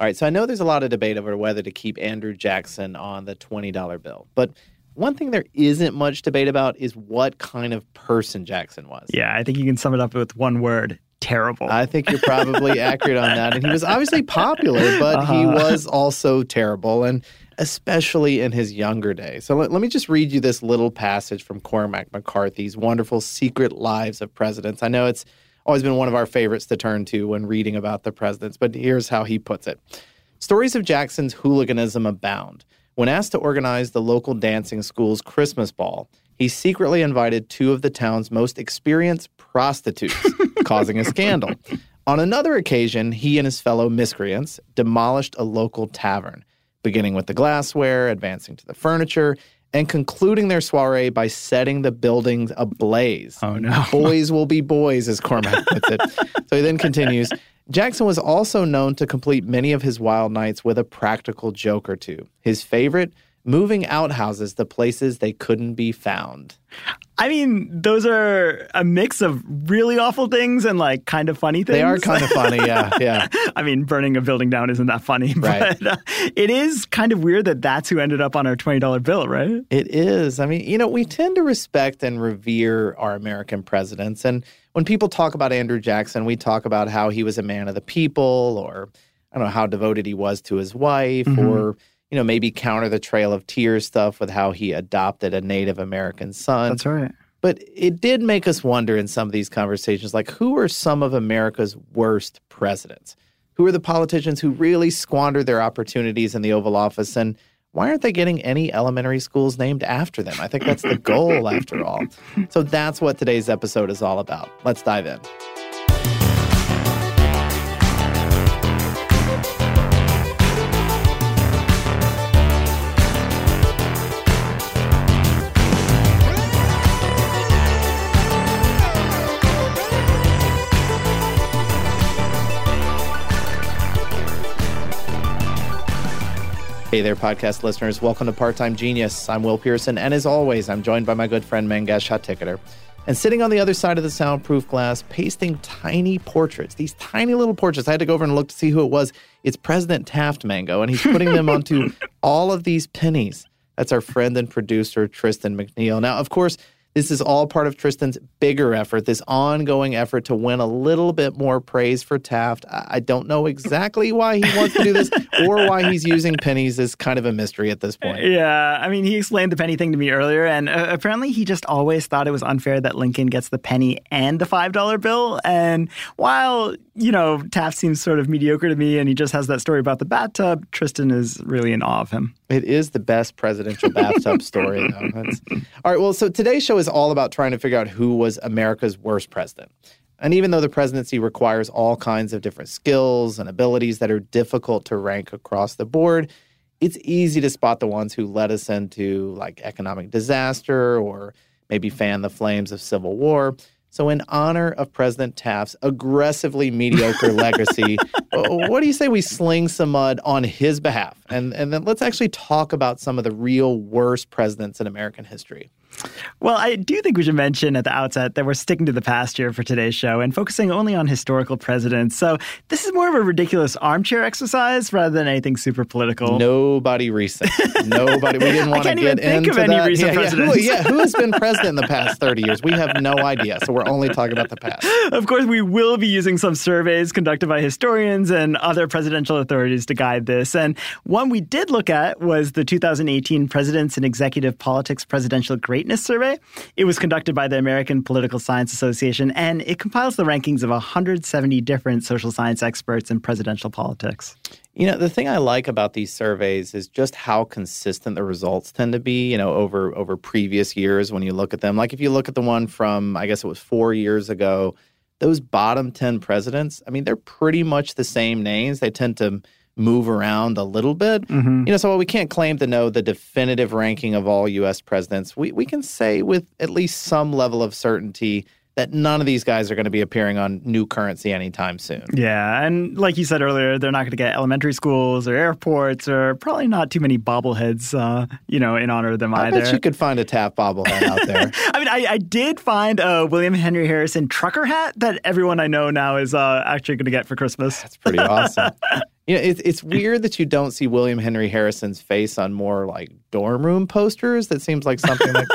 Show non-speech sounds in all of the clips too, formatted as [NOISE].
All right, so I know there's a lot of debate over whether to keep Andrew Jackson on the $20 bill, but one thing there isn't much debate about is what kind of person Jackson was. Yeah, I think you can sum it up with one word terrible. I think you're probably [LAUGHS] accurate on that. And he was obviously popular, but uh-huh. he was also terrible, and especially in his younger days. So let, let me just read you this little passage from Cormac McCarthy's wonderful Secret Lives of Presidents. I know it's always been one of our favorites to turn to when reading about the presidents, but here's how he puts it Stories of Jackson's hooliganism abound. When asked to organize the local dancing school's Christmas ball, he secretly invited two of the town's most experienced prostitutes, [LAUGHS] causing a scandal. On another occasion, he and his fellow miscreants demolished a local tavern, beginning with the glassware, advancing to the furniture, and concluding their soiree by setting the buildings ablaze. Oh, no. [LAUGHS] boys will be boys, as Cormac puts it. so he then continues Jackson was also known to complete many of his wild nights with a practical joke or two. His favorite moving outhouses to places they couldn't be found. I mean, those are a mix of really awful things and like kind of funny things. They are kind of funny, yeah, [LAUGHS] yeah. I mean, burning a building down isn't that funny, [LAUGHS] right. but uh, it is kind of weird that that's who ended up on our $20 bill, right? It is. I mean, you know, we tend to respect and revere our American presidents. And when people talk about Andrew Jackson, we talk about how he was a man of the people or I don't know how devoted he was to his wife mm-hmm. or you know, maybe counter the Trail of Tears stuff with how he adopted a Native American son. That's right. But it did make us wonder in some of these conversations like, who are some of America's worst presidents? Who are the politicians who really squandered their opportunities in the Oval Office? And why aren't they getting any elementary schools named after them? I think that's the goal, after all. [LAUGHS] So that's what today's episode is all about. Let's dive in. Hey there, podcast listeners. Welcome to Part Time Genius. I'm Will Pearson, and as always, I'm joined by my good friend Mangesh Hattikudur. And sitting on the other side of the soundproof glass, pasting tiny portraits, these tiny little portraits. I had to go over and look to see who it was. It's President Taft Mango, and he's putting them onto [LAUGHS] all of these pennies. That's our friend and producer, Tristan McNeil. Now, of course, this is all part of Tristan's bigger effort, this ongoing effort to win a little bit more praise for Taft. I don't know exactly why he wants to do this [LAUGHS] or why he's using pennies is kind of a mystery at this point. Yeah, I mean, he explained the penny thing to me earlier, and uh, apparently he just always thought it was unfair that Lincoln gets the penny and the $5 bill. And while, you know, Taft seems sort of mediocre to me and he just has that story about the bathtub, Tristan is really in awe of him. It is the best presidential bathtub story, though. That's... [LAUGHS] All right, well, so today's show is all about trying to figure out who was America's worst president. And even though the presidency requires all kinds of different skills and abilities that are difficult to rank across the board, it's easy to spot the ones who led us into like economic disaster or maybe fan the flames of civil war. So, in honor of President Taft's aggressively mediocre [LAUGHS] legacy, what do you say we sling some mud on his behalf? And, and then let's actually talk about some of the real worst presidents in American history. Well, I do think we should mention at the outset that we're sticking to the past here for today's show and focusing only on historical presidents. So this is more of a ridiculous armchair exercise rather than anything super political. Nobody recent. Nobody. We didn't [LAUGHS] want to get think into of any that. recent yeah, presidents. Yeah who, yeah, who has been [LAUGHS] president in the past 30 years? We have no idea. So we're only talking about the past. Of course, we will be using some surveys conducted by historians and other presidential authorities to guide this. And one we did look at was the 2018 Presidents and Executive Politics Presidential Greatness Survey. It was conducted by the American Political Science Association, and it compiles the rankings of 170 different social science experts in presidential politics. You know, the thing I like about these surveys is just how consistent the results tend to be, you know, over over previous years when you look at them. Like if you look at the one from I guess it was 4 years ago, those bottom 10 presidents, I mean, they're pretty much the same names. They tend to move around a little bit. Mm-hmm. You know, so while we can't claim to know the definitive ranking of all US presidents, we, we can say with at least some level of certainty that none of these guys are going to be appearing on new currency anytime soon. Yeah, and like you said earlier, they're not going to get elementary schools or airports or probably not too many bobbleheads, uh, you know, in honor of them I either. bet you could find a Taft bobblehead out there. [LAUGHS] I mean, I, I did find a William Henry Harrison trucker hat that everyone I know now is uh, actually going to get for Christmas. That's pretty awesome. [LAUGHS] You know, it's it's weird that you don't see William Henry Harrison's face on more like dorm room posters. That seems like something like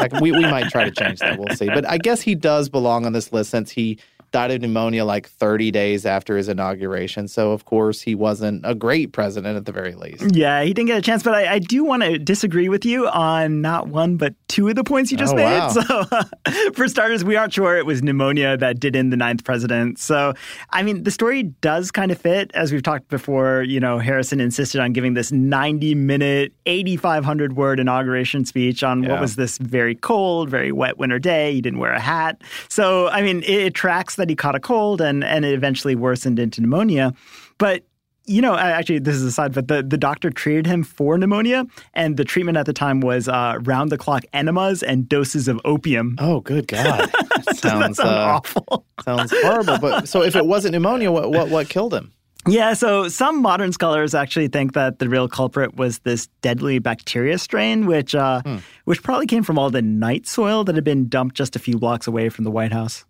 like we, we might try to change that. We'll see. But I guess he does belong on this list since he died of pneumonia like 30 days after his inauguration. So of course he wasn't a great president at the very least. Yeah, he didn't get a chance, but I, I do want to disagree with you on not one but two of the points you just Oh, made. wow. So, [LAUGHS] for starters, we aren't sure it was pneumonia that did in the ninth president. So, I mean, the story does kind of fit. As we've talked before, you know, Harrison insisted on giving this 90 minute, 8,500 word inauguration speech on Yeah. what was this very cold, very wet winter day. He didn't wear a hat. So, I mean, it, it tracks that he caught a cold and, and it eventually worsened into pneumonia. But you know, actually, this is a side, but the, the doctor treated him for pneumonia, and the treatment at the time was uh, round the clock enemas and doses of opium. Oh, good [LAUGHS] God. That sounds, That sounds uh, awful. sounds horrible. But so if it wasn't pneumonia, what what, what killed him? Yeah, so some modern scholars actually think that the real culprit was this deadly bacteria strain, which uh, Hmm. which probably came from all the night soil that had been dumped just a few blocks away from the White House.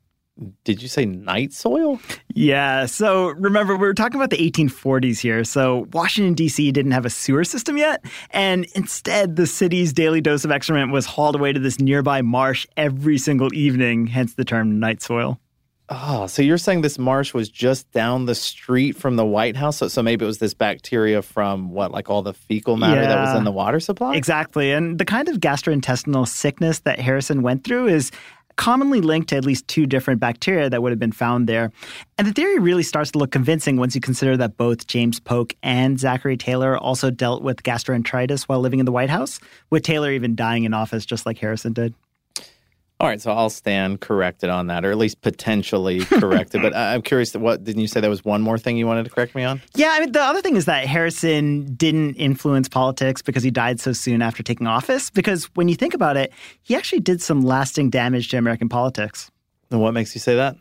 Did you say night soil? Yeah. So remember, we were talking about the 1840s here. So Washington, D.C. didn't have a sewer system yet. And instead, the city's daily dose of excrement was hauled away to this nearby marsh every single evening, hence the term night soil. Oh, so you're saying this marsh was just down the street from the White House? So, so maybe it was this bacteria from what, like all the fecal matter that was in the water supply? Exactly. And the kind of gastrointestinal sickness that Harrison went through is commonly linked to at least two different bacteria that would have been found there. And the theory really starts to look convincing once you consider that both James Polk and Zachary Taylor also dealt with gastroenteritis while living in the White House, with Taylor even dying in office just like Harrison did. All right, so I'll stand corrected on that, or at least potentially [LAUGHS] corrected. but I'm curious, what didn't you say there was one more thing you wanted to correct me on? Yeah, I mean, the other thing is that Harrison didn't influence politics because he died so soon after taking office. Because when you think about it, he actually did some lasting damage to American politics. And what makes you say that?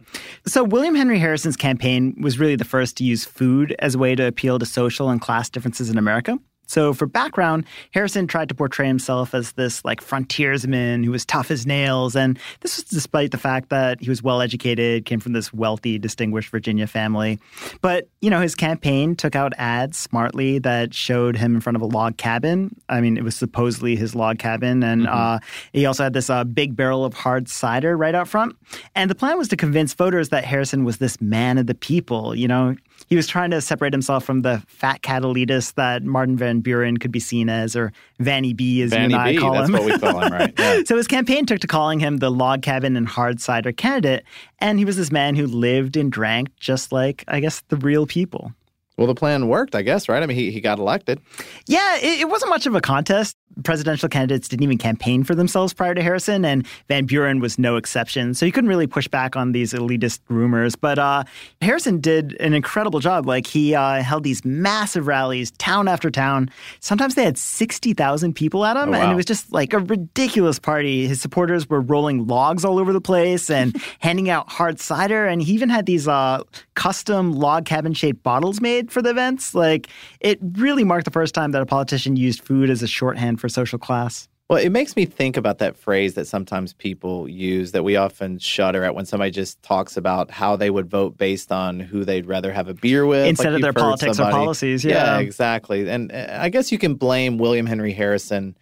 So, William Henry Harrison's campaign was really the first to use food as a way to appeal to social and class differences in America. So, for background, Harrison tried to portray himself as this like frontiersman who was tough as nails. And this was despite the fact that he was well educated, came from this wealthy, distinguished Virginia family. But, you know, his campaign took out ads smartly that showed him in front of a log cabin. I mean, it was supposedly his log cabin. And uh, he also had this uh, big barrel of hard cider right out front. And the plan was to convince voters that Harrison was this man of the people. You know, he was trying to separate himself from the fat cat elitist that Martin Van Buren could be seen as, or Vanny B, as Vanny you and I B, call that's him. what we call him, right? [LAUGHS] Yeah. So his campaign took to calling him the log cabin and hard cider candidate, and he was this man who lived and drank just like, I guess, the real people. Well, the plan worked, I guess, right? I mean, he, he got elected. Yeah, it, it, wasn't much of a contest. Presidential candidates didn't even campaign for themselves prior to Harrison, and Van Buren was no exception. So he couldn't really push back on these elitist rumors. But uh, Harrison did an incredible job. Like, he uh, held these massive rallies, town after town. Sometimes they had 60,000 people at him, oh, wow. and it was just like a ridiculous party. His supporters were rolling logs all over the place and [LAUGHS] handing out hard cider, and he even had these uh, custom log cabin shaped bottles made for the events. Like it really marked the first time that a politician used food as a shorthand for social class. Well, it makes me think about that phrase that sometimes people use that we often shudder at when somebody just talks about how they would vote based on who they'd rather have a beer with. Instead like of their politics somebody. or policies. Yeah. yeah, exactly. And uh, I guess you can blame William Henry Harrison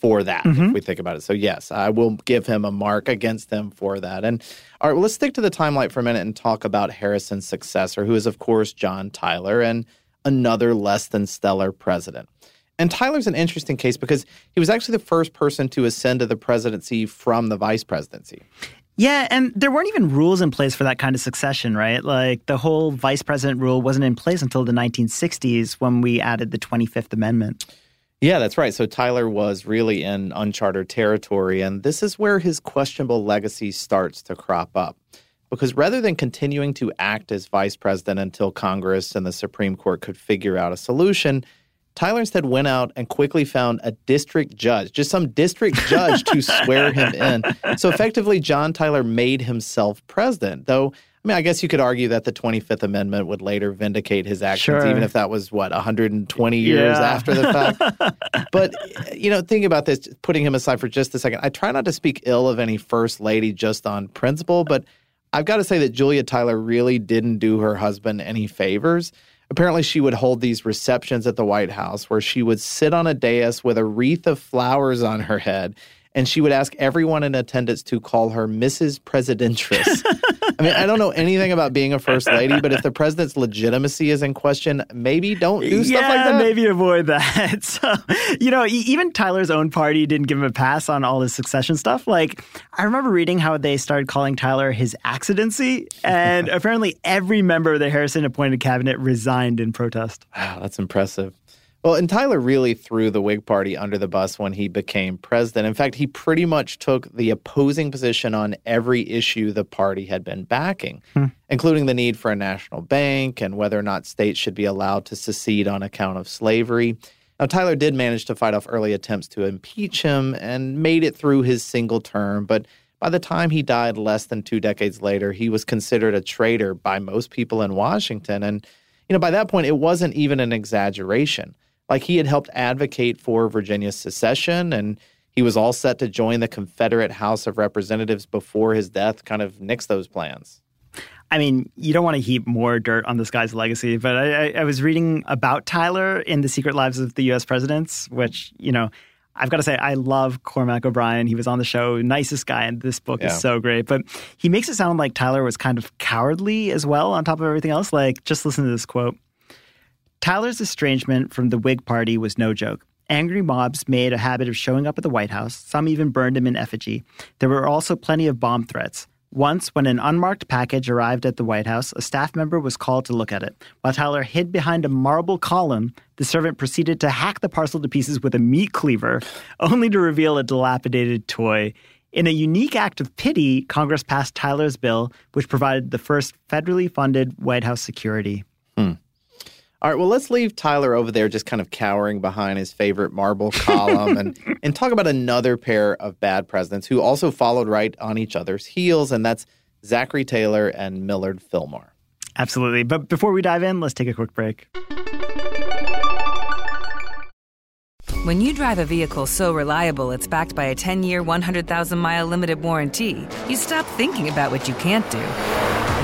for that mm-hmm. if we think about it. So yes, I will give him a mark against him for that. And all right, well, let's stick to the timelight for a minute and talk about Harrison's successor, who is of course John Tyler and another less than stellar president. And Tyler's an interesting case because he was actually the first person to ascend to the presidency from the vice presidency. Yeah, and there weren't even rules in place for that kind of succession, right? Like the whole vice president rule wasn't in place until the 1960s when we added the 25th Amendment. Yeah, that's right. So Tyler was really in uncharted territory, and this is where his questionable legacy starts to crop up. Because rather than continuing to act as vice president until Congress and the Supreme Court could figure out a solution, Tyler instead went out and quickly found a district judge, just some district [LAUGHS] judge to swear him in. So effectively, John Tyler made himself president, though I mean, I guess you could argue that the 25th Amendment would later vindicate his actions, sure. even if that was, what, 120 years yeah. after the fact. [LAUGHS] but, you know, think about this, putting him aside for just a second. I try not to speak ill of any first lady just on principle, but I've got to say that Julia Tyler really didn't do her husband any favors. Apparently, she would hold these receptions at the White House where she would sit on a dais with a wreath of flowers on her head and she would ask everyone in attendance to call her Mrs. Presidentress. [LAUGHS] I mean, I don't know anything about being a first lady, but if the [LAUGHS] president's legitimacy is in question, maybe don't do stuff yeah, like that. maybe avoid that. [LAUGHS] So, you know, even Tyler's own party didn't give him a pass on all his succession stuff. Like, I remember reading how they started calling Tyler his accidency, [LAUGHS] and apparently every member of the Harrison appointed cabinet resigned in protest. Wow, that's impressive. Well, and Tyler really threw the Whig Party under the bus when he became president. In fact, he pretty much took the opposing position on every issue the party had been backing, hmm. including the need for a national bank and whether or not states should be allowed to secede on account of slavery. Now, Tyler did manage to fight off early attempts to impeach him and made it through his single term, but by the time he died less than two decades later, he was considered a traitor by most people in Washington. And, you know, by that point, it wasn't even an exaggeration. Like he had helped advocate for Virginia's secession and he was all set to join the Confederate House of Representatives before his death kind of nixed those plans. I mean, you don't want to heap more dirt on this guy's legacy, but I, I, I, was reading about Tyler in The Secret Lives of the U.S. Presidents, which, you know, I've got to say, I love Cormac O'Brien. He was on the show, nicest guy, and this book yeah. is so great. But he makes it sound like Tyler was kind of cowardly as well, on top of everything else. Like, just listen to this quote Tyler's estrangement from the Whig Party was no joke. Angry mobs made a habit of showing up at the White House. Some even burned him in effigy. There were also plenty of bomb threats. Once, when an unmarked package arrived at the White House, a staff member was called to look at it. While Tyler hid behind a marble column, the servant proceeded to hack the parcel to pieces with a meat cleaver, only to reveal a dilapidated toy. In a unique act of pity, Congress passed Tyler's bill, which provided the first federally funded White House security. All right, well, let's leave Tyler over there just kind of cowering behind his favorite marble column and, [LAUGHS] and talk about another pair of bad presidents who also followed right on each other's heels, and that's Zachary Taylor and Millard Fillmore. Absolutely. But before we dive in, let's take a quick break. When you drive a vehicle so reliable it's backed by a 10 year, 100,000 mile limited warranty, you stop thinking about what you can't do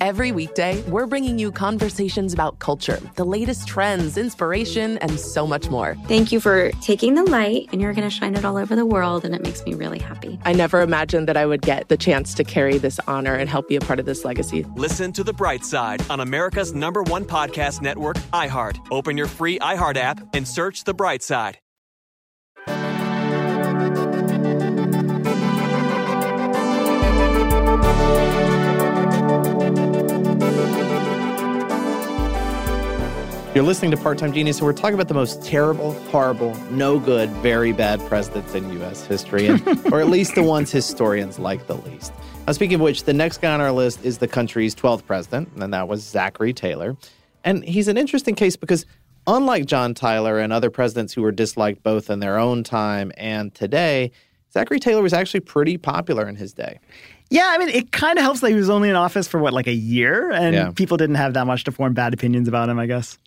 Every weekday, we're bringing you conversations about culture, the latest trends, inspiration, and so much more. Thank you for taking the light, and you're going to shine it all over the world, and it makes me really happy. I never imagined that I would get the chance to carry this honor and help be a part of this legacy. Listen to The Bright Side on America's number one podcast network, iHeart. Open your free iHeart app and search The Bright Side. You're listening to Part Time Genius, and we're talking about the most terrible, horrible, no good, very bad presidents in U.S. history, and, [LAUGHS] or at least the ones historians like the least. Now, speaking of which, the next guy on our list is the country's 12th president, and that was Zachary Taylor. And he's an interesting case because, unlike John Tyler and other presidents who were disliked both in their own time and today, Zachary Taylor was actually pretty popular in his day. Yeah, I mean, it kind of helps that he was only in office for what, like a year, and Yeah. people didn't have that much to form bad opinions about him, I guess.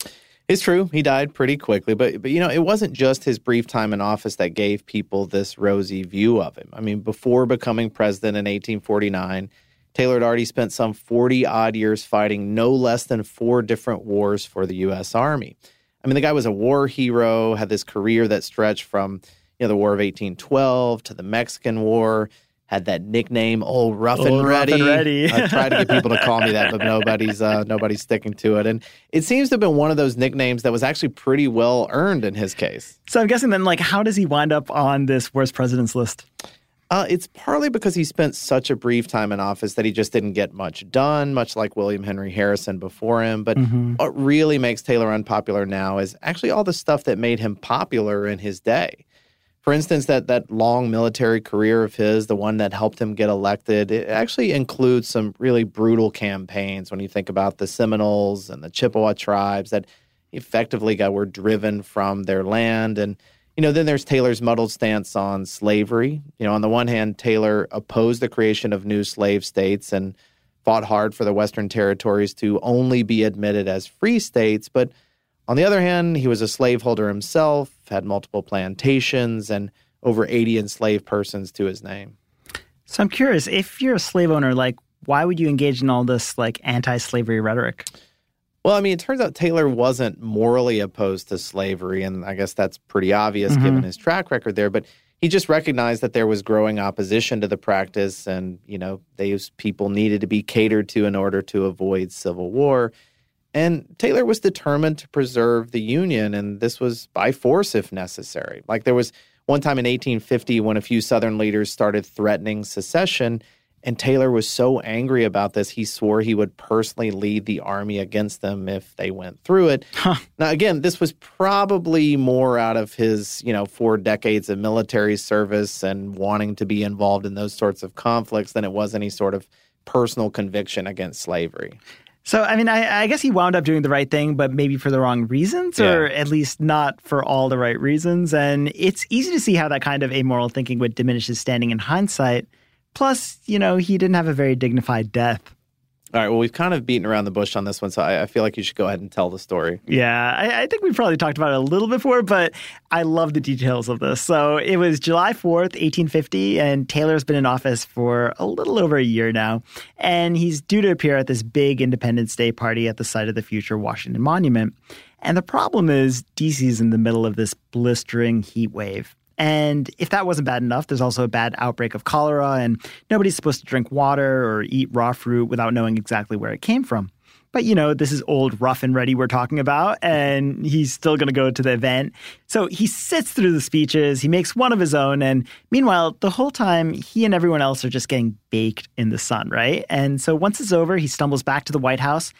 It's true. He died pretty quickly, but but you know, it wasn't just his brief time in office that gave people this rosy view of him. I mean, before becoming president in 1849, Taylor had already spent some 40 odd years fighting no less than four different wars for the US Army. I mean, the guy was a war hero, had this career that stretched from, you know, the War of 1812 to the Mexican War, had that nickname Old Rough and Old Rough Ready. and Ready. I tried to get people to call me that, but nobody's uh, nobody's sticking to it. And it seems to have been one of those nicknames that was actually pretty well earned in his case. So I'm guessing then, like, how does he wind up on this worst presidents list? Uh, it's partly because he spent such a brief time in office that he just didn't get much done, much like William Henry Harrison before him. But what really makes Taylor unpopular now is actually all the stuff that made him popular in his day. For instance, that that long military career of his, the one that helped him get elected, it actually includes some really brutal campaigns when you think about the Seminoles and the Chippewa tribes that effectively got were driven from their land and you know, then there's Taylor's muddled stance on slavery. You know, on the one hand, Taylor opposed the creation of new slave states and fought hard for the Western territories to only be admitted as free states. But on the other hand, he was a slaveholder himself, had multiple plantations, and over 80 enslaved persons to his name. So I'm curious, if you're a slave owner, like, why would you engage in all this, like, anti slavery rhetoric? Well, I mean, it turns out Taylor wasn't morally opposed to slavery, and I guess that's pretty obvious mm-hmm. given his track record there. But he just recognized that there was growing opposition to the practice, and you know, these people needed to be catered to in order to avoid civil war. And Taylor was determined to preserve the Union, and this was by force if necessary. Like there was one time in 1850 when a few Southern leaders started threatening secession, and Taylor was so angry about this, he swore he would personally lead the army against them if they went through it. Now, again, this was probably more out of his, you know, four decades of military service and wanting to be involved in those sorts of conflicts than it was any sort of personal conviction against slavery. So, I mean, I, I guess he wound up doing the right thing, but maybe for the wrong reasons, or at least not for all the right reasons. And it's easy to see how that kind of amoral thinking would diminish his standing in hindsight. Plus, you know, he didn't have a very dignified death. All right, well, we've kind of beaten around the bush on this one, so I, I feel like you should go ahead and tell the story. Yeah, I, I think we probably talked about it a little before, but I love the details of this. So it was July 4th, 1850, and Taylor's been in office for a little over a year now. And he's due to appear at this big Independence Day party at the site of the future Washington Monument. And the problem is, DC's in the middle of this blistering heat wave. And if that wasn't bad enough, there's also a bad outbreak of cholera, and nobody's supposed to drink water or eat raw fruit without knowing exactly where it came from. But, you know, this is old rough and ready we're talking about, and he's still going to go to the event. So he sits through the speeches, he makes one of his own, and meanwhile, the whole time, he and everyone else are just getting baked in the sun, right? And so once it's over, he stumbles back to the White House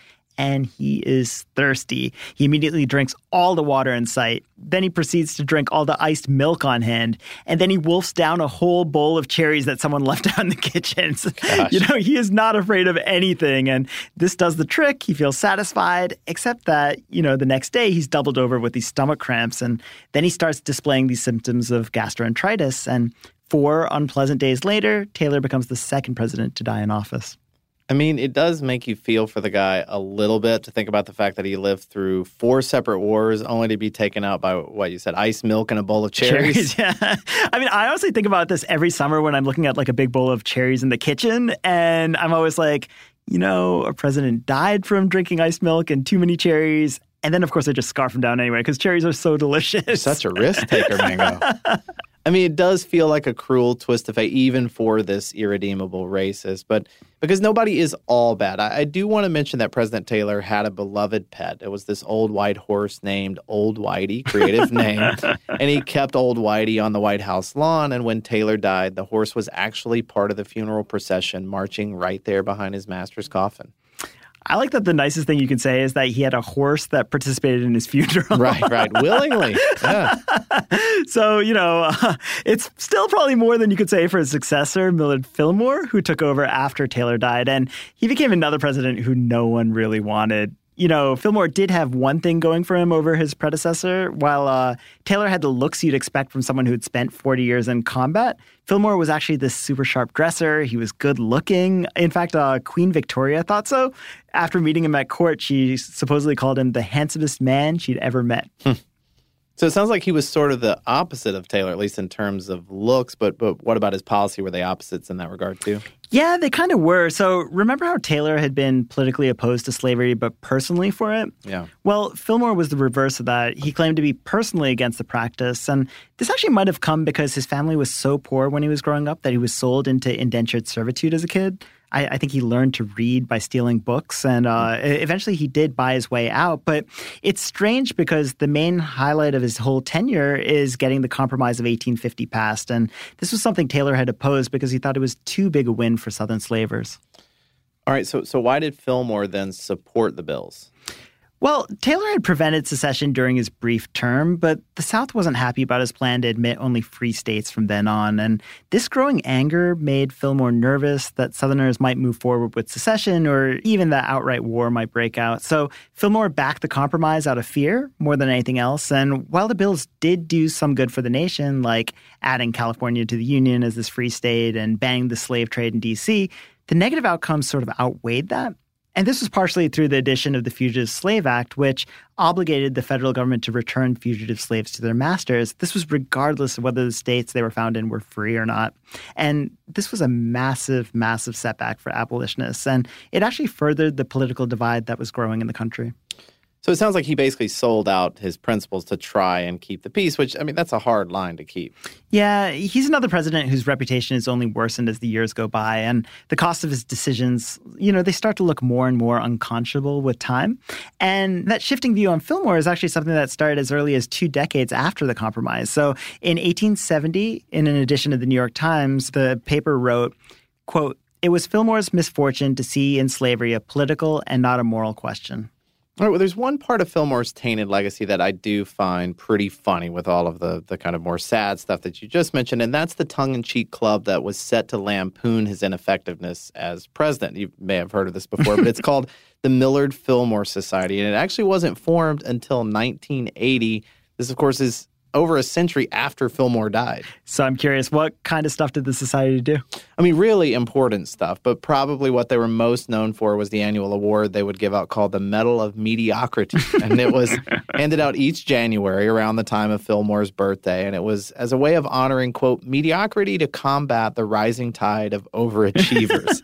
and he is thirsty. He immediately drinks all the water in sight. Then he proceeds to drink all the iced milk on hand. And then he wolfs down a whole bowl of cherries that someone [LAUGHS] left out in the kitchen. [LAUGHS] you know, he is not afraid of anything. And this does the trick. He feels satisfied, except that, you know, the next day he's doubled over with these stomach cramps. And then he starts displaying these symptoms of gastroenteritis. And four unpleasant days later, Taylor becomes the second president to die in office. I mean, it does make you feel for the guy a little bit to think about the fact that he lived through four separate wars only to be taken out by what you said, ice milk and a bowl of cherries. cherries [LAUGHS] yeah. I mean, I honestly think about this every summer when I'm looking at like a big bowl of cherries in the kitchen. And I'm always like, you know, a president died from drinking ice milk and too many cherries. And then, of course, I just scarf them down anyway because cherries are so [LAUGHS] delicious. You're such a risk taker, Mango. [LAUGHS] I mean, it does feel like a cruel twist of fate, even for this irredeemable racist. But because nobody is all bad, I, I do want to mention that President Taylor had a beloved pet. It was this old white horse named Old Whitey, creative [LAUGHS] name. And he kept Old Whitey on the White House lawn. And when Taylor died, the horse was actually part of the funeral procession, marching right there behind his master's coffin. I like that the nicest thing you can say is that he had a horse that participated in his funeral. [LAUGHS] right, right. Willingly. Yeah. [LAUGHS] so, you know, uh, [LAUGHS] it's still probably more than you could say for his successor, Millard Fillmore, who took over after Taylor died. And he became another president who no one really wanted you know, Fillmore did have one thing going for him over his predecessor. While uh, Taylor had the looks you'd expect from someone who had spent 40 years in combat, Fillmore was actually this super sharp dresser. He was good looking. In fact, uh, Queen Victoria thought so. After meeting him at court, she supposedly called him the handsomest man she'd ever met. So it sounds like he was sort of the opposite of Taylor, at least in terms of looks. But but what about his policy? Were they opposites in that regard too? Yeah, they kind of were. So remember how Taylor had been politically opposed to slavery, but personally for it? Yeah. Well, Fillmore was the reverse of that. He claimed to be personally against the practice, and this actually might have come because his family was so poor when he was growing up that he was sold into indentured servitude as a kid. I, I, think he learned to read by stealing books, and uh, eventually he did buy his way out. But it's strange because the main highlight of his whole tenure is getting the Compromise of 1850 passed, and this was something Taylor had opposed because he thought it was too big a win for Southern slavers. All right, so so why did Fillmore then support the bills? Well, Taylor had prevented secession during his brief term, but the South wasn't happy about his plan to admit only free states from then on. And this growing anger made Fillmore nervous that Southerners might move forward with secession or even that outright war might break out. So Fillmore backed the compromise out of fear more than anything else. And while the bills did do some good for the nation, like adding California to the Union as this free state and banning the slave trade in D.C., the negative outcomes sort of outweighed that. And this was partially through the addition of the Fugitive Slave Act, which obligated the federal government to return fugitive slaves to their masters. This was regardless of whether the states they were found in were free or not. And this was a massive, massive setback for abolitionists. And it actually furthered the political divide that was growing in the country. So it sounds like he basically sold out his principles to try and keep the peace, which, I mean, that's a hard line to keep. Yeah, he's another president whose reputation is only worsened as the years go by. And the cost of his decisions, you know, they start to look more and more unconscionable with time. And that shifting view on Fillmore is actually something that started as early as two decades after the compromise. So in 1870, in an edition of the New York Times, the paper wrote, quote, it was Fillmore's misfortune to see in slavery a political and not a moral question. All right, well, there's one part of Fillmore's tainted legacy that I do find pretty funny with all of the, the kind of more sad stuff that you just mentioned, and that's the tongue in cheek club that was set to lampoon his ineffectiveness as president. You may have heard of this before, but it's [LAUGHS] called the Millard Fillmore Society, and it actually wasn't formed until 1980. This, of course, is over a century after Fillmore died. So I'm curious, what kind of stuff did the society do? I mean, really important stuff, but probably what they were most known for was the annual award they would give out called the Medal of Mediocrity. [LAUGHS] and it was handed out each January around the time of Fillmore's birthday. And it was as a way of honoring, quote, mediocrity to combat the rising tide of overachievers.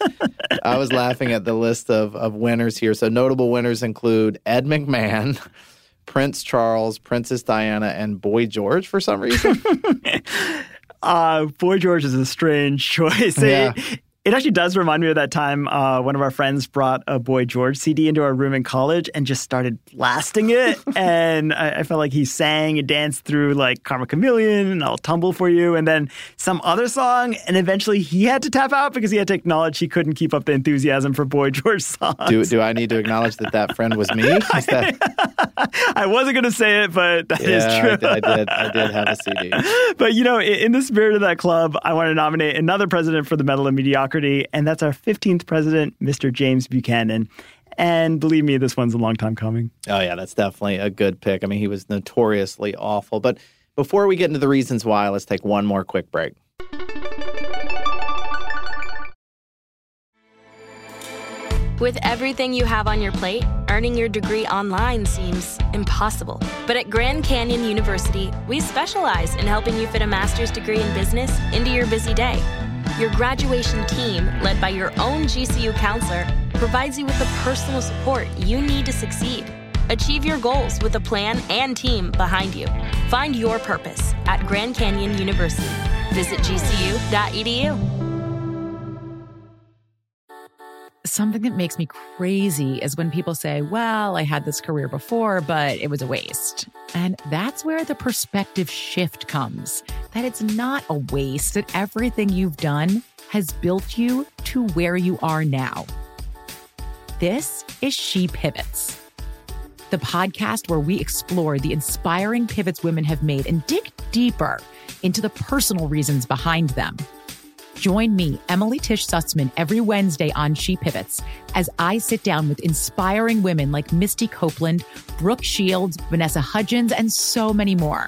[LAUGHS] I was laughing at the list of, of winners here. So notable winners include Ed McMahon. Prince Charles, Princess Diana, and Boy George for some reason. [LAUGHS] uh, Boy George is a strange [LAUGHS] choice. Yeah. It, It actually does remind me of that time uh, one of our friends brought a Boy George CD into our room in college and just started blasting it. [LAUGHS] and I, I, felt like he sang and danced through like Karma Chameleon and I'll Tumble for You and then some other song. And eventually he had to tap out because he had to acknowledge he couldn't keep up the enthusiasm for Boy George [LAUGHS] songs. Do, do I need to acknowledge that that friend was me? [LAUGHS] That... I wasn't going to say it, but that yeah, is true. I, I, did. I did have a CD. but you know, in, in the spirit of that club, I want to nominate another president for the Medal of Mediocrity and that's our 15th president, Mr. James Buchanan. And believe me, this one's a long time coming. Oh, yeah, that's definitely a good pick. I mean, he was notoriously awful. But before we get into the reasons why, let's take one more quick break. With everything you have on your plate, earning your degree online seems impossible. But at Grand Canyon University, we specialize in helping you fit a master's degree in business into your busy day. Your graduation team, led by your own GCU counselor, provides you with the personal support you need to succeed. Achieve your goals with a plan and team behind you. Find your purpose at Grand Canyon University. Visit gcu.edu. Something that makes me crazy is when people say, Well, I had this career before, but it was a waste. And that's where the perspective shift comes that it's not a waste, that everything you've done has built you to where you are now. This is She Pivots, the podcast where we explore the inspiring pivots women have made and dig deeper into the personal reasons behind them. Join me, Emily Tish Sussman, every Wednesday on She Pivots as I sit down with inspiring women like Misty Copeland, Brooke Shields, Vanessa Hudgens, and so many more.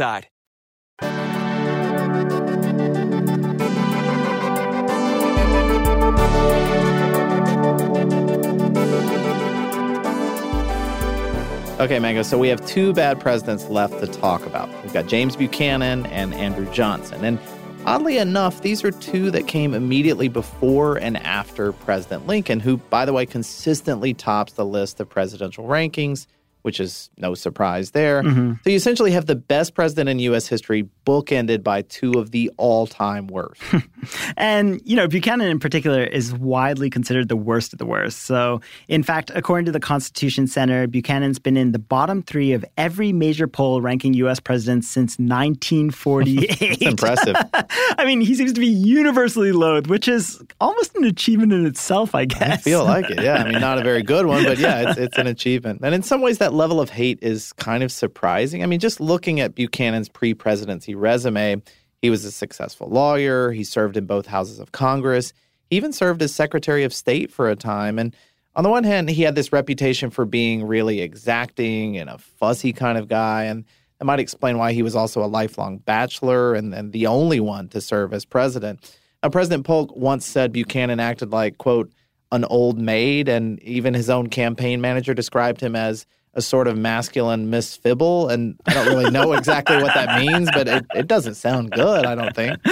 Okay, Mango. So we have two bad presidents left to talk about. We've got James Buchanan and Andrew Johnson. And oddly enough, these are two that came immediately before and after President Lincoln, who, by the way, consistently tops the list of presidential rankings which is no surprise there. Mm-hmm. So you essentially have the best president in U.S. history bookended by two of the all time worst. [LAUGHS] and, you know, Buchanan in particular is widely considered the worst of the worst. So, in fact, according to the Constitution Center, Buchanan's been in the bottom three of every major poll ranking U.S. presidents since 1948. impressive. [LAUGHS] I mean, he seems to be universally loathed, which is almost an achievement in itself, I guess. I feel like it, yeah. I mean, not a very good one, but yeah, it's, [LAUGHS] it's an achievement. And in some ways, that level of hate is kind of surprising. I mean, just looking at Buchanan's pre presidency resume, he was a successful lawyer. He served in both houses of Congress. He even served as Secretary of State for a time. And on the one hand, he had this reputation for being really exacting and a fussy kind of guy. And that might explain why he was also a lifelong bachelor and, and the only one to serve as president. Now, President Polk once said Buchanan acted like, quote, an old maid, and even his own campaign manager described him as a sort of masculine Miss Fibble, and I don't really know exactly what that means, but it, it doesn't sound good. I don't think. [LAUGHS]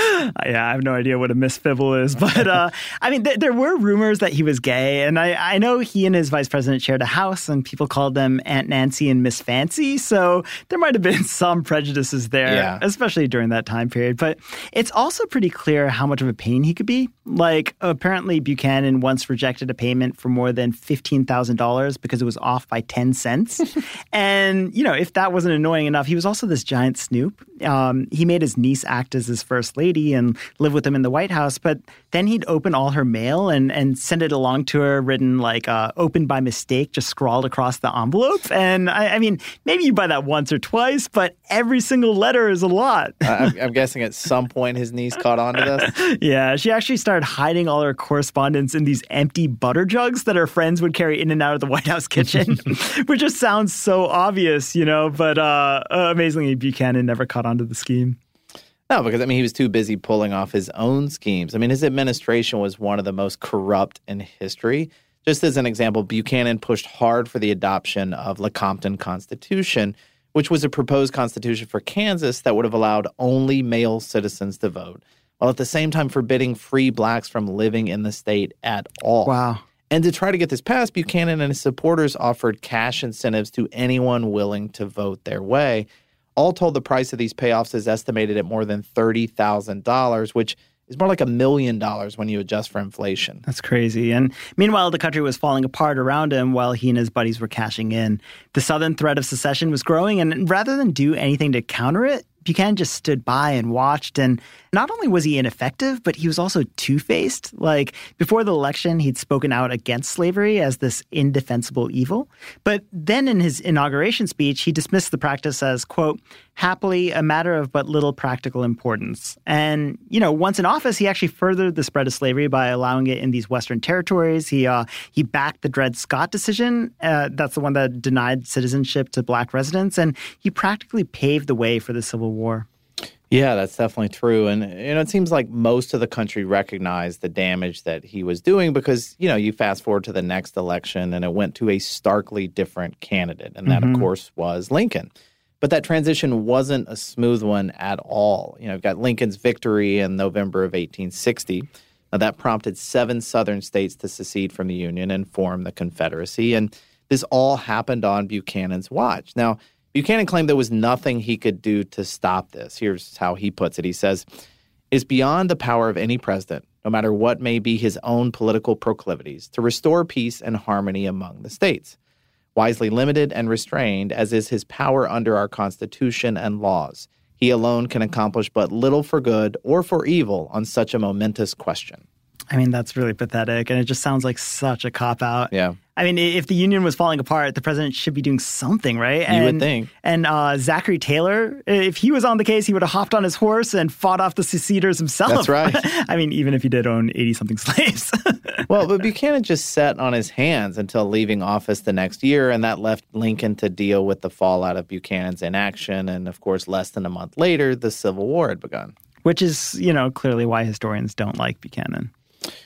Yeah, I have no idea what a Miss Fibble is, [LAUGHS] but uh, I mean, th- there were rumors that he was gay, and I, I know he and his vice president shared a house, and people called them Aunt Nancy and Miss Fancy, so there might have been [LAUGHS] some prejudices there, yeah. especially during that time period. But it's also pretty clear how much of a pain he could be. Like, apparently, Buchanan once rejected a payment for more than fifteen thousand dollars because it was off by ten cents months. and, you know, if that wasn't annoying enough, he was also this giant snoop. Um, he made his niece act as his first lady and live with him in the White House, but then he'd open all her mail and, and send it along to her written like uh, opened by mistake, just scrawled across the envelope. And I, I, mean, maybe you buy that once or twice, but every single letter is a lot. I'm, I'm guessing at some point his niece caught on to this. [LAUGHS] yeah, she actually started hiding all her correspondence in these empty butter jugs that her friends would carry in and out of the White House kitchen, [LAUGHS] which just sounds so obvious, you know. But uh, amazingly, Buchanan never caught on to the scheme. No, because I mean, he was too busy pulling off his own schemes. I mean, his administration was one of the most corrupt in history. Just as an example, Buchanan pushed hard for the adoption of the Lecompton Constitution, which was a proposed constitution for Kansas that would have allowed only male citizens to vote, while at the same time forbidding free blacks from living in the state at all. Wow. And to try to get this passed, Buchanan and his supporters offered cash incentives to anyone willing to vote their way. All told, the price of these payoffs is estimated at more than $30,000, which is more like a million dollars when you adjust for inflation. That's crazy. And meanwhile, the country was falling apart around him while he and his buddies were cashing in. The Southern threat of secession was growing, and rather than do anything to counter it, Buchanan just stood by and watched. And not only was he ineffective, but he was also two faced. Like before the election, he'd spoken out against slavery as this indefensible evil. But then in his inauguration speech, he dismissed the practice as, quote, happily a matter of but little practical importance. And, you know, once in office, he actually furthered the spread of slavery by allowing it in these Western territories. He, uh, he backed the Dred Scott decision. Uh, that's the one that denied citizenship to black residents. And he practically paved the way for the Civil War. Yeah, that's definitely true. And you know, it seems like most of the country recognized the damage that he was doing because, you know, you fast forward to the next election and it went to a starkly different candidate. And that, mm-hmm. of course, was Lincoln. But that transition wasn't a smooth one at all. You know, you've got Lincoln's victory in November of 1860. Now, that prompted seven southern states to secede from the Union and form the Confederacy. And this all happened on Buchanan's watch. Now, Buchanan claimed there was nothing he could do to stop this. Here's how he puts it He says, It's beyond the power of any president, no matter what may be his own political proclivities, to restore peace and harmony among the states wisely limited and restrained as is his power under our Constitution and laws. He alone can accomplish but little for good or for evil on such a momentous question. I mean, that's really pathetic. And it just sounds like such a cop out. Yeah. I mean, if the union was falling apart, the president should be doing something, right? And, you would think. And uh, Zachary Taylor, if he was on the case, he would have hopped on his horse and fought off the seceders himself. That's right. [LAUGHS] I mean, even if he did own 80 something [LAUGHS] slaves. well, but Buchanan just sat on his hands until leaving office the next year, and that left Lincoln to deal with the fallout of Buchanan's inaction. And of course, less than a month later, the Civil War had begun. Which is, you know, clearly why historians don't like Buchanan.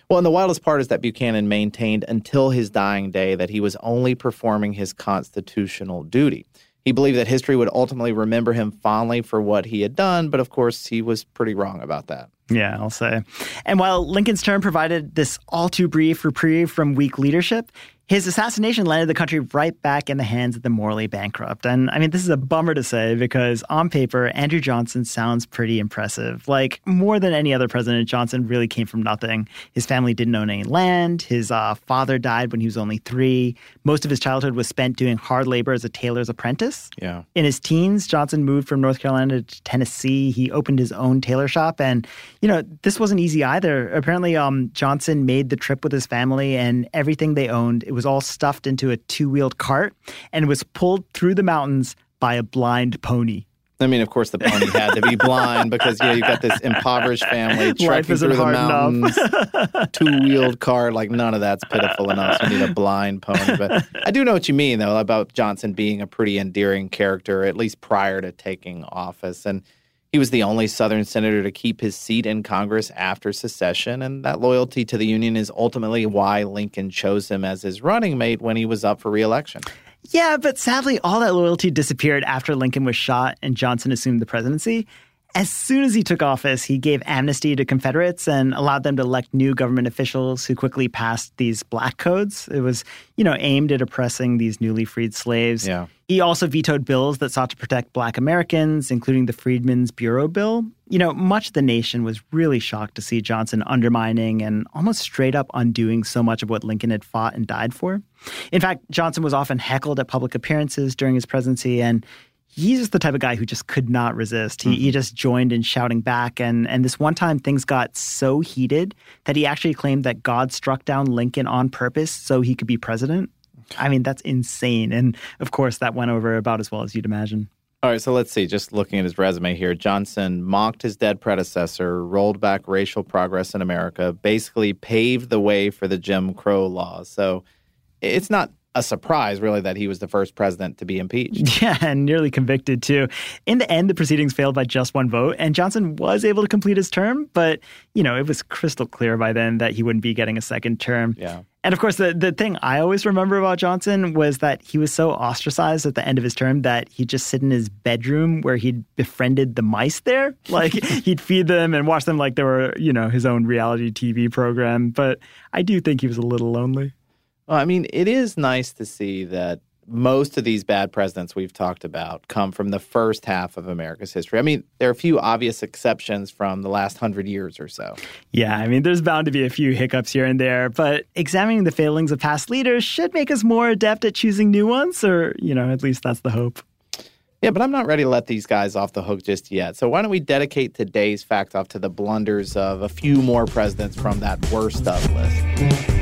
Well, and the wildest part is that Buchanan maintained until his dying day that he was only performing his constitutional duty. He believed that history would ultimately remember him fondly for what he had done, but of course, he was pretty wrong about that. Yeah, I'll say. And while Lincoln's term provided this all too brief reprieve from weak leadership, his assassination landed the country right back in the hands of the morally bankrupt. And I mean, this is a bummer to say because on paper, Andrew Johnson sounds pretty impressive. Like, more than any other president, Johnson really came from nothing. His family didn't own any land. His uh, father died when he was only three. Most of his childhood was spent doing hard labor as a tailor's apprentice. Yeah. In his teens, Johnson moved from North Carolina to Tennessee. He opened his own tailor shop. And, you know, this wasn't easy either. Apparently, um, Johnson made the trip with his family and everything they owned it was all stuffed into a two wheeled cart and was pulled through the mountains by a blind pony. I mean, of course, the pony had to be blind because you know you've got this impoverished family trekking through the mountains, two-wheeled car. Like none of that's pitiful enough. So you need a blind pony. But I do know what you mean, though, about Johnson being a pretty endearing character, at least prior to taking office. And he was the only Southern senator to keep his seat in Congress after secession, and that loyalty to the Union is ultimately why Lincoln chose him as his running mate when he was up for reelection. Yeah, but sadly, all that loyalty disappeared after Lincoln was shot and Johnson assumed the presidency. As soon as he took office, he gave amnesty to Confederates and allowed them to elect new government officials who quickly passed these black codes. It was, you know, aimed at oppressing these newly freed slaves. Yeah. He also vetoed bills that sought to protect black Americans, including the Freedmen's Bureau Bill. You know, much of the nation was really shocked to see Johnson undermining and almost straight up undoing so much of what Lincoln had fought and died for. In fact, Johnson was often heckled at public appearances during his presidency and he's just the type of guy who just could not resist. He, mm-hmm. he just joined in shouting back. And, and this one time, things got so heated that he actually claimed that God struck down Lincoln on purpose so he could be president. I mean, that's insane. And of course, that went over about as well as you'd imagine. All right, so let's see. Just looking at his resume here, Johnson mocked his dead predecessor, rolled back racial progress in America, basically paved the way for the Jim Crow laws. So it's not a surprise, really, that he was the first president to be impeached. [LAUGHS] Yeah, and nearly convicted, too. In the end, the proceedings failed by just one vote, and Johnson was able to complete his term, but, you know, it was crystal clear by then that he wouldn't be getting a second term. Yeah. And of course, the, the thing I always remember about Johnson was that he was so ostracized at the end of his term that he'd just sit in his bedroom where he'd befriended the mice there. [LAUGHS] Like he'd feed them and watch them like they were, you know, his own reality TV program. But I do think he was a little lonely. Well, I mean, it is nice to see that most of these bad presidents we've talked about come from the first half of America's history. I mean, there are a few obvious exceptions from the last hundred years or so. Yeah, I mean, there's bound to be a few hiccups here and there, but examining the failings of past leaders should make us more adept at choosing new ones, or, you know, at least that's the hope. Yeah, but I'm not ready to let these guys off the hook just yet. So why don't we dedicate today's fact off to the blunders of a few more presidents from that worst of list?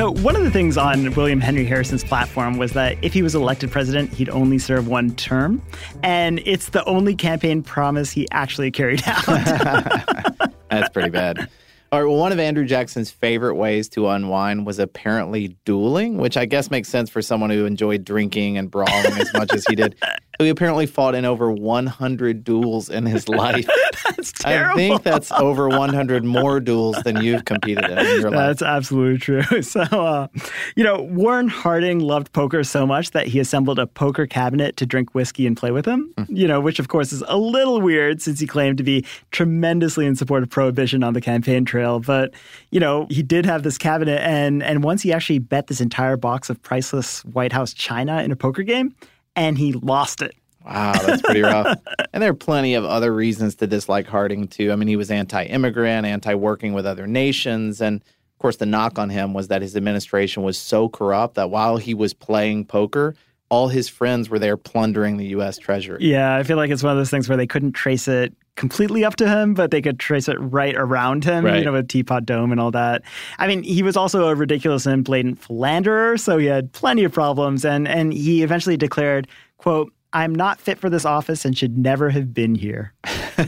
So, one of the things on William Henry Harrison's platform was that if he was elected president, he'd only serve one term. And it's the only campaign promise he actually carried [LAUGHS] out. [LAUGHS] That's pretty bad. All right, well, one of Andrew Jackson's favorite ways to unwind was apparently dueling, which I guess makes sense for someone who enjoyed drinking and brawling as much as he did. [LAUGHS] He apparently fought in over 100 duels in his [LAUGHS] life. that's terrible. I think that's over 100 more duels than you've competed in, in your life. That's absolutely true. [LAUGHS] So, uh, you know, Warren Harding loved poker so much that he assembled a poker cabinet to drink whiskey and play with him, mm. you know, which of course is a little weird since he claimed to be tremendously in support of prohibition on the campaign trail trail. But you know, he did have this cabinet, and and once he actually bet this entire box of priceless White House china in a poker game, and he lost it. Wow, that's pretty rough. [LAUGHS] and there are plenty of other reasons to dislike Harding too. I mean, he was anti-immigrant, anti-working with other nations, and of course, the knock on him was that his administration was so corrupt that while he was playing poker, all his friends were there plundering the U.S. Treasury. Yeah, I feel like it's one of those things where they couldn't trace it completely up to him, but they could trace it right around him, right. you know, with Teapot Dome and all that. I mean, he was also a ridiculous and blatant philanderer, so he had plenty of problems, and and he eventually declared, "quote I'm not fit for this office and should never have been here." [LAUGHS] [LAUGHS]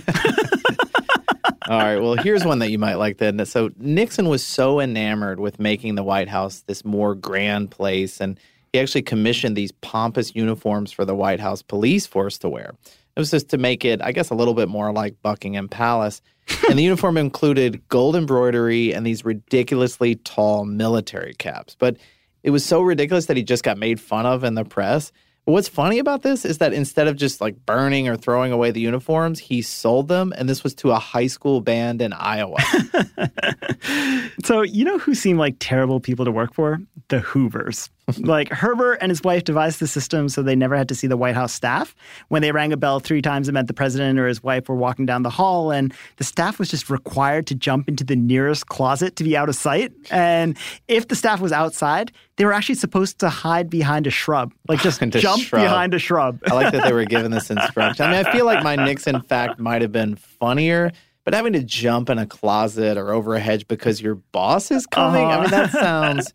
All right. Well, here's one that you might like then. So Nixon was so enamored with making the White House this more grand place, and he actually commissioned these pompous uniforms for the White House police force to wear. It was just to make it, I guess, a little bit more like Buckingham Palace. [LAUGHS] and the uniform included gold embroidery and these ridiculously tall military caps. But it was so ridiculous that he just got made fun of in the press. What's funny about this is that instead of just like burning or throwing away the uniforms, he sold them, and this was to a high school band in Iowa. [LAUGHS] so, you know who seem like terrible people to work for? The Hoovers. Like Herbert and his wife devised the system so they never had to see the White House staff. When they rang a bell three times, it meant the president or his wife were walking down the hall, and the staff was just required to jump into the nearest closet to be out of sight. And if the staff was outside, they were actually supposed to hide behind a shrub, like just jump shrub. behind a shrub. I like that they were given this instruction. I mean, I feel like my Nixon fact might have been funnier. But having to jump in a closet or over a hedge because your boss is coming, uh-huh. I mean, that sounds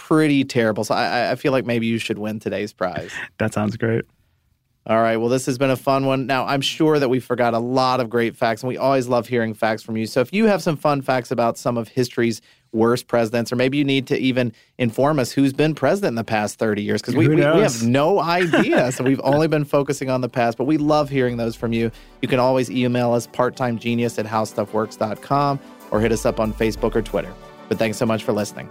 pretty terrible. So I, I feel like maybe you should win today's prize. [LAUGHS] that sounds great. All right. Well, this has been a fun one. Now, I'm sure that we forgot a lot of great facts, and we always love hearing facts from you. So if you have some fun facts about some of history's worst presidents, or maybe you need to even inform us who's been president in the past 30 years, because we, we, we, have no [LAUGHS] idea. so we've only been focusing on the past, but we love hearing those from you. You can always email us parttimegenius at howstuffworks.com or hit us up on Facebook or Twitter. But thanks so much for listening.